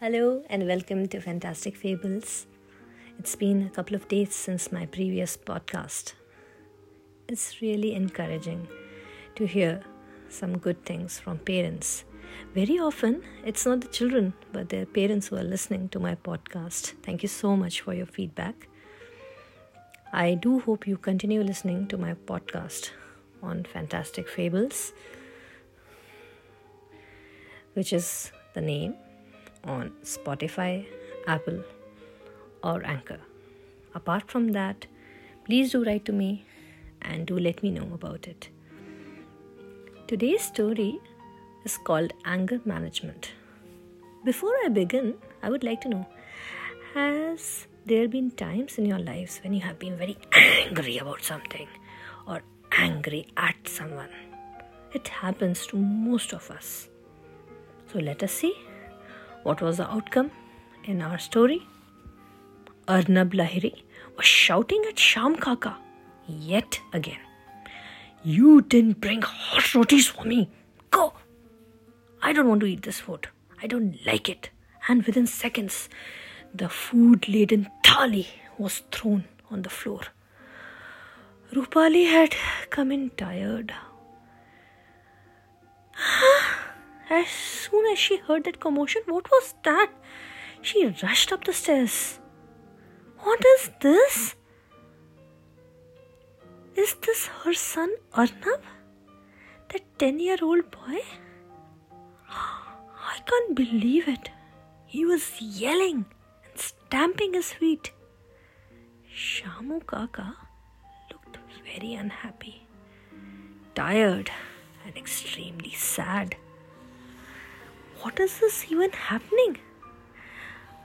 Hello and welcome to Fantastic Fables. It's been a couple of days since my previous podcast. It's really encouraging to hear some good things from parents. Very often, it's not the children, but their parents who are listening to my podcast. Thank you so much for your feedback. I do hope you continue listening to my podcast on Fantastic Fables, which is the name on Spotify, Apple, or Anchor. Apart from that, please do write to me and do let me know about it. Today's story is called Anger Management. Before I begin, I would like to know Has there been times in your lives when you have been very angry about something or angry at someone? It happens to most of us. So let us see what was the outcome in our story? Arnab Lahiri was shouting at Sham Kaka yet again. You didn't bring hot rotis for me. Go! I don't want to eat this food. I don't like it. And within seconds, the food laden thali was thrown on the floor. Rupali had come in tired. As soon as she heard that commotion, what was that? She rushed up the stairs. What is this? Is this her son Arnab? That 10 year old boy? I can't believe it. He was yelling and stamping his feet. Shamu Kaka looked very unhappy, tired, and extremely sad. What is this even happening?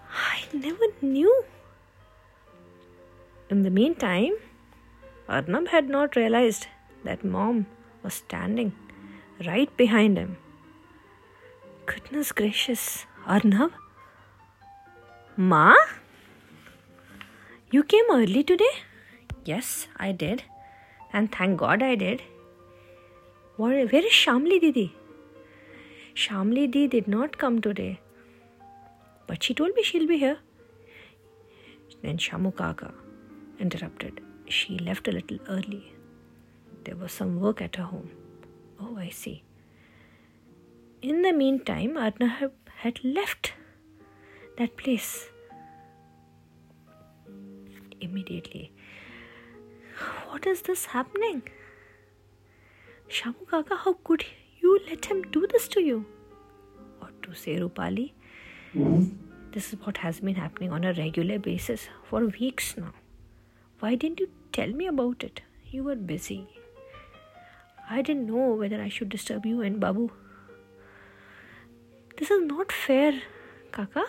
I never knew. In the meantime, Arnab had not realized that mom was standing right behind him. Goodness gracious, Arnab? Ma? You came early today? Yes, I did. And thank God I did. Where, is Shamli Didi? Shamli Di did not come today. But she told me she'll be here. Then Shamu Kaka interrupted. She left a little early. There was some work at her home. Oh, I see. In the meantime, Arnab had left that place immediately. What is this happening? Shamu Kaka, how could you let him do this to you? Or to say, Rupali, mm-hmm. this is what has been happening on a regular basis for weeks now. Why didn't you tell me about it? You were busy. I didn't know whether I should disturb you and Babu. This is not fair, Kaka.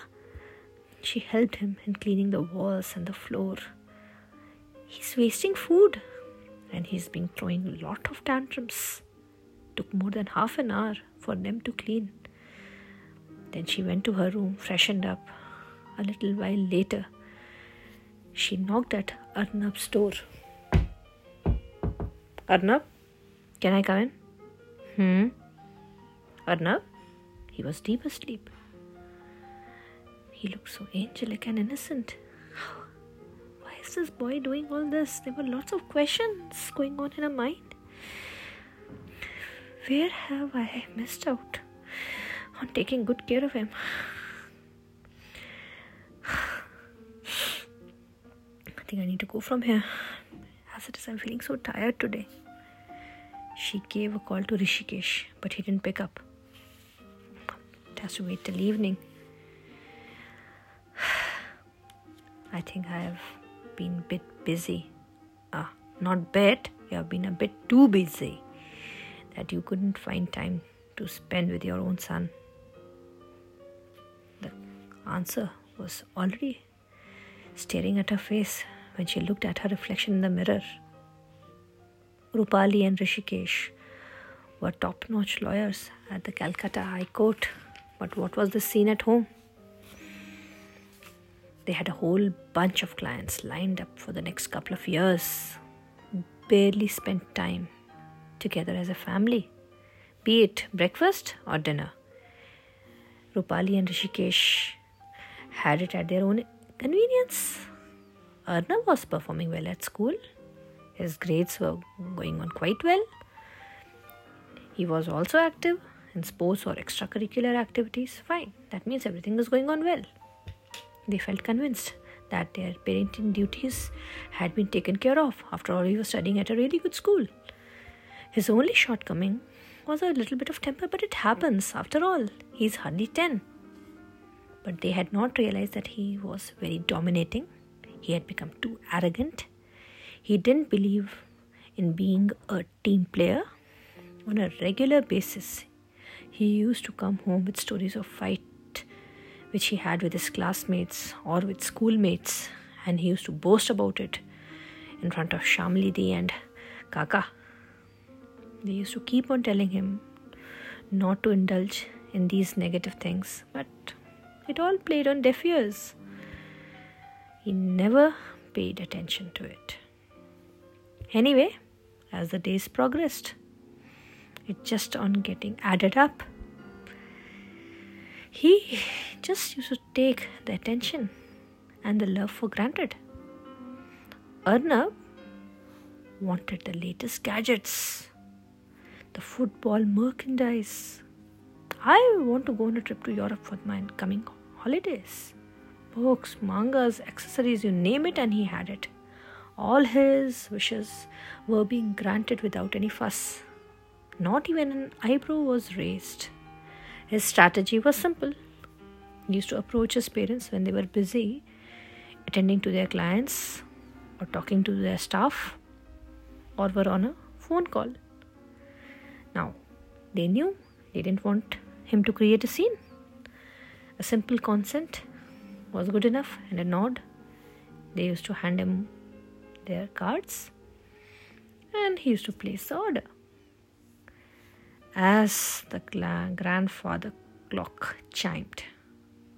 She helped him in cleaning the walls and the floor. He's wasting food and he's been throwing a lot of tantrums. Took more than half an hour for them to clean. Then she went to her room, freshened up. A little while later, she knocked at Arnab's door. Arnab, can I come in? Hmm? Arnab? He was deep asleep. He looked so angelic and innocent. Why is this boy doing all this? There were lots of questions going on in her mind. Where have I missed out on taking good care of him? I think I need to go from here. As it is, I'm feeling so tired today. She gave a call to Rishikesh, but he didn't pick up. It has to wait till evening. I think I have been a bit busy. Ah, not bit, you have been a bit too busy that you couldn't find time to spend with your own son. The answer was already staring at her face when she looked at her reflection in the mirror. Rupali and Rishikesh were top notch lawyers at the Calcutta High Court. But what was the scene at home? They had a whole bunch of clients lined up for the next couple of years. Barely spent time together as a family, be it breakfast or dinner. Rupali and Rishikesh had it at their own convenience. Arnab was performing well at school. His grades were going on quite well. He was also active in sports or extracurricular activities. Fine, that means everything is going on well. They felt convinced that their parenting duties had been taken care of. After all, he was studying at a really good school. His only shortcoming was a little bit of temper, but it happens. After all, he's hardly 10. But they had not realized that he was very dominating. He had become too arrogant. He didn't believe in being a team player. On a regular basis, he used to come home with stories of fight which he had with his classmates or with schoolmates, and he used to boast about it in front of Shamli and Kaka. They used to keep on telling him not to indulge in these negative things, but it all played on deaf ears. He never paid attention to it. Anyway, as the days progressed, it just on getting added up. He just used to take the attention and the love for granted. Arnab wanted the latest gadgets, the football merchandise. I want to go on a trip to Europe for my coming holidays. Books, mangas, accessories, you name it, and he had it. All his wishes were being granted without any fuss. Not even an eyebrow was raised. His strategy was simple. He used to approach his parents when they were busy attending to their clients or talking to their staff or were on a phone call. They knew they didn't want him to create a scene. A simple consent was good enough and a nod. They used to hand him their cards and he used to place the order. As the grandfather clock chimed,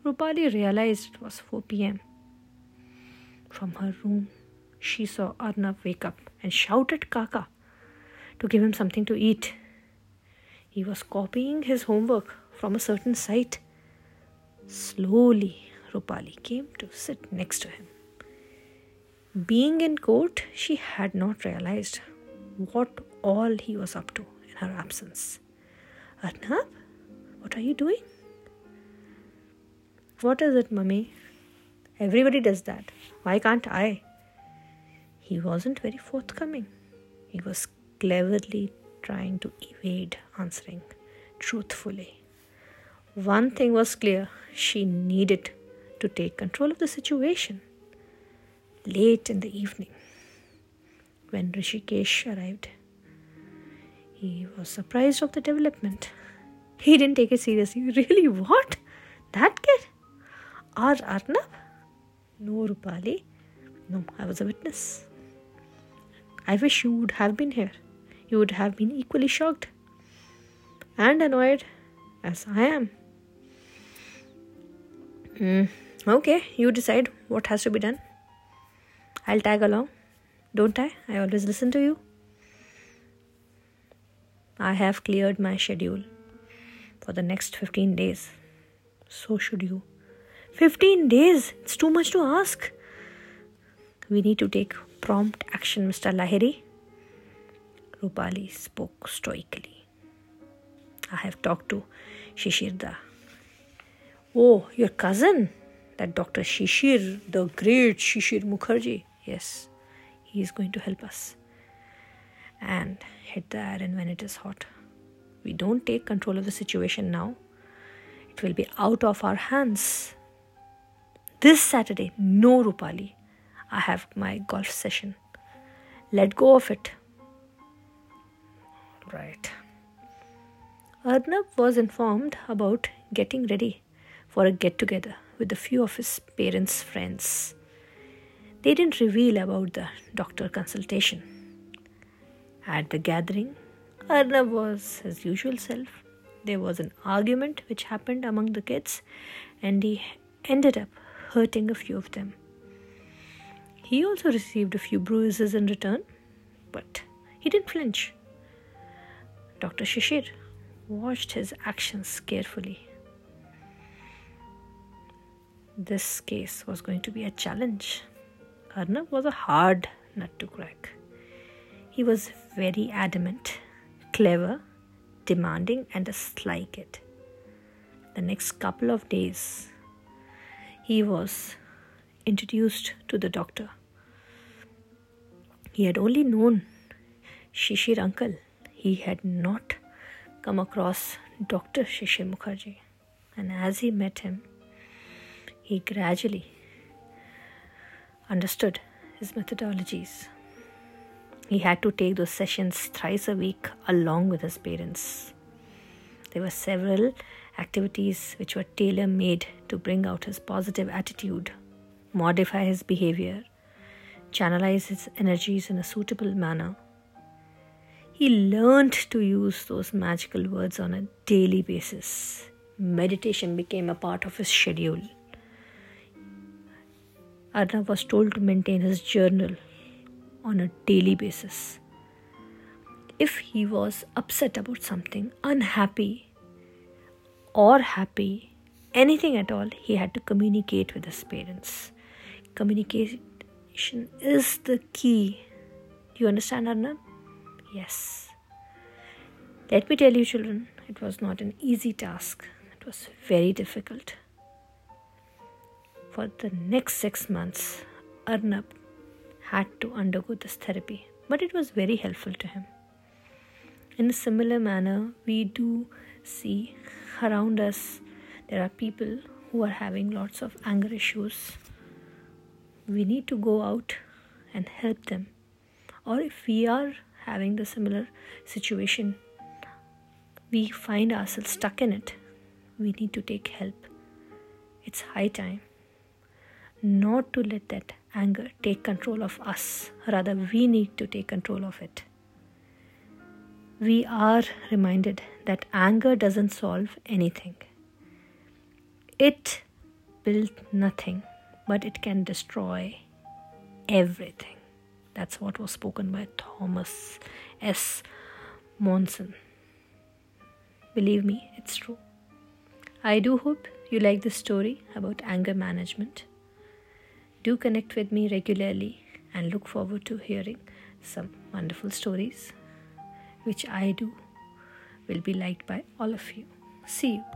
Rupali realized it was 4 pm. From her room, she saw Arnab wake up and shout at Kaka to give him something to eat. He was copying his homework from a certain site. Slowly, Rupali came to sit next to him. Being in court, she had not realized what all he was up to in her absence. Arnab, what are you doing? What is it, mummy? Everybody does that. Why can't I? He wasn't very forthcoming. He was cleverly trying to evade answering truthfully. One thing was clear she needed to take control of the situation. Late in the evening, when Rishikesh arrived, he was surprised of the development. He didn't take it seriously. Really, what? That kid? Or Arnab? No, Rupali. No, I was a witness. I wish you would have been here. You would have been equally shocked and annoyed as I am. Mm, okay, you decide what has to be done. I'll tag along. Don't I? I always listen to you. I have cleared my schedule for the next 15 days. So should you. 15 days? It's too much to ask. We need to take prompt action, Mr. Lahiri. Rupali spoke stoically. I have talked to Shishirda. Oh, your cousin? That Dr. Shishir, the great Shishir Mukherjee. Yes, he is going to help us. And hit the iron when it is hot. We don't take control of the situation now, it will be out of our hands. This Saturday, no Rupali. I have my golf session. Let go of it. Right. Arnab was informed about getting ready for a get together with a few of his parents' friends. They didn't reveal about the doctor consultation. At the gathering, Arnab was his usual self. There was an argument which happened among the kids, and he ended up hurting a few of them. He also received a few bruises in return, but he didn't flinch. Dr. Shishir watched his actions carefully. this case was going to be a challenge. Arnab was a hard nut to crack. He was very adamant, clever, demanding, and a sly kid. The next couple of days, he was introduced to the doctor. He had only known Shishir uncle. He had not come across Dr. Shishir Mukherjee. And as he met him, he gradually understood his methodologies. He had to take those sessions thrice a week along with his parents. There were several activities which were tailor made to bring out his positive attitude, modify his behavior, channelize his energies in a suitable manner. He learned to use those magical words on a daily basis. Meditation became a part of his schedule. Arnab was told to maintain his journal on a daily basis. If he was upset about something, unhappy, or happy, anything at all, he had to communicate with his parents. Communication is the key. Do you understand, Arnab? Yes. Let me tell you, children, it was not an easy task, it was very difficult. For the next six months, Arnab had to undergo this therapy, but it was very helpful to him. In a similar manner, we do see around us there are people who are having lots of anger issues. We need to go out and help them. Or if we are having the similar situation, we find ourselves stuck in it, we need to take help. It's high time not to let that anger take control of us, rather, we need to take control of it we are reminded that anger doesn't solve anything. It builds nothing, but it can destroy everything. That's what was spoken by Thomas S. Monson. Believe me, it's true. I do hope you like this story about anger management. Do connect with me regularly and look forward to hearing some wonderful stories which I do will be liked by all of you. See you.